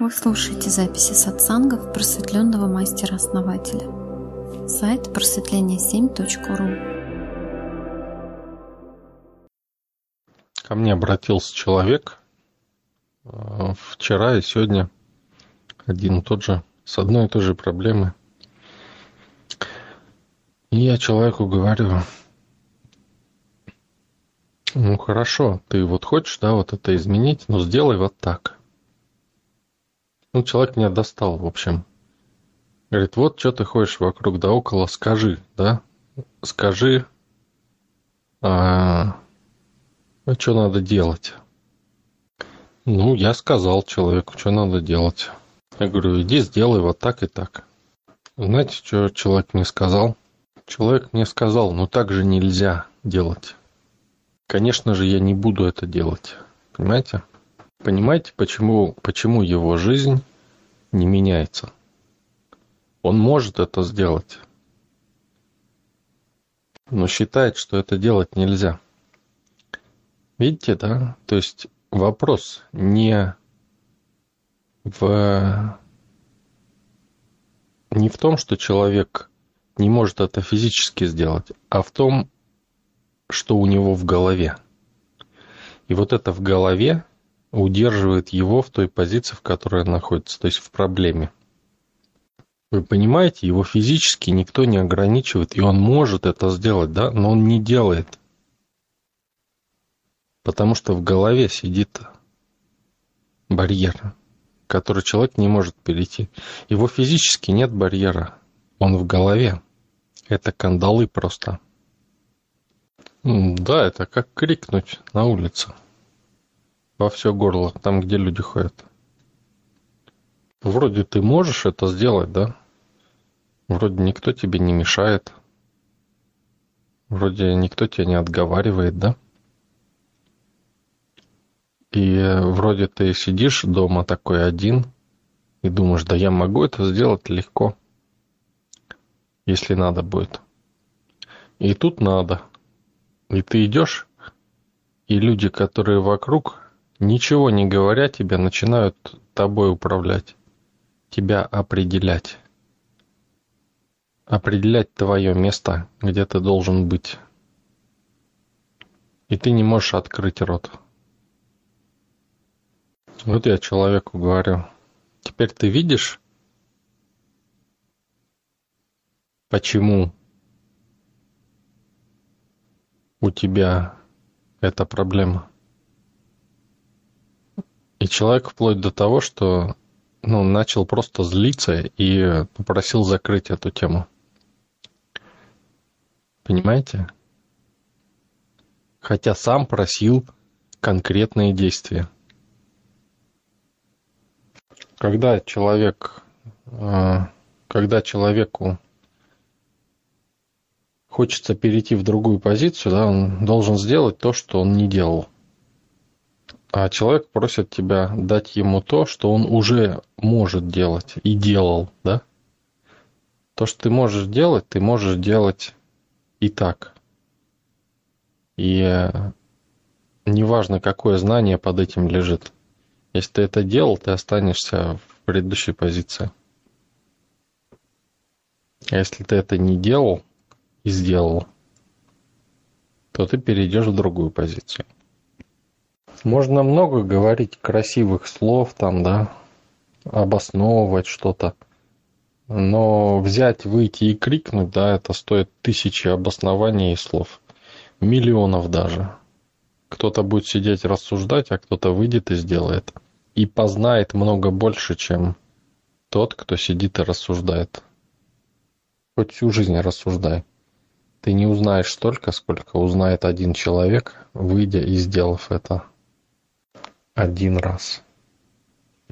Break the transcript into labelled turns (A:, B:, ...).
A: Вы слушаете записи сатсангов просветленного мастера-основателя. Сайт просветление7.ру
B: Ко мне обратился человек э, вчера и сегодня один и тот же, с одной и той же проблемой. И я человеку говорю, ну хорошо, ты вот хочешь, да, вот это изменить, но сделай вот так. Ну, человек меня достал, в общем. Говорит, вот что ты ходишь вокруг да около, скажи, да, скажи, а, а что надо делать. Ну, я сказал человеку, что надо делать. Я говорю, иди сделай вот так и так. Знаете, что человек мне сказал? Человек мне сказал, ну так же нельзя делать. Конечно же, я не буду это делать. Понимаете? Понимаете, почему, почему его жизнь не меняется? Он может это сделать, но считает, что это делать нельзя. Видите, да? То есть вопрос не в не в том, что человек не может это физически сделать, а в том, что у него в голове. И вот это в голове удерживает его в той позиции, в которой он находится, то есть в проблеме. Вы понимаете, его физически никто не ограничивает, и он может это сделать, да, но он не делает. Потому что в голове сидит барьер, который человек не может перейти. Его физически нет барьера, он в голове. Это кандалы просто. Да, это как крикнуть на улице во все горло, там, где люди ходят. Вроде ты можешь это сделать, да? Вроде никто тебе не мешает. Вроде никто тебя не отговаривает, да? И вроде ты сидишь дома такой один и думаешь, да я могу это сделать легко, если надо будет. И тут надо. И ты идешь, и люди, которые вокруг, Ничего не говоря тебе, начинают тобой управлять, тебя определять. Определять твое место, где ты должен быть. И ты не можешь открыть рот. Вот я человеку говорю, теперь ты видишь, почему у тебя эта проблема? Человек вплоть до того, что ну, начал просто злиться и попросил закрыть эту тему. Понимаете? Хотя сам просил конкретные действия. Когда человек, э, когда человеку хочется перейти в другую позицию, да, он должен сделать то, что он не делал а человек просит тебя дать ему то, что он уже может делать и делал, да? То, что ты можешь делать, ты можешь делать и так. И э, неважно, какое знание под этим лежит. Если ты это делал, ты останешься в предыдущей позиции. А если ты это не делал и сделал, то ты перейдешь в другую позицию. Можно много говорить красивых слов там, да, обосновывать что-то. Но взять, выйти и крикнуть, да, это стоит тысячи обоснований и слов. Миллионов даже. Кто-то будет сидеть рассуждать, а кто-то выйдет и сделает. И познает много больше, чем тот, кто сидит и рассуждает. Хоть всю жизнь рассуждай. Ты не узнаешь столько, сколько узнает один человек, выйдя и сделав это один раз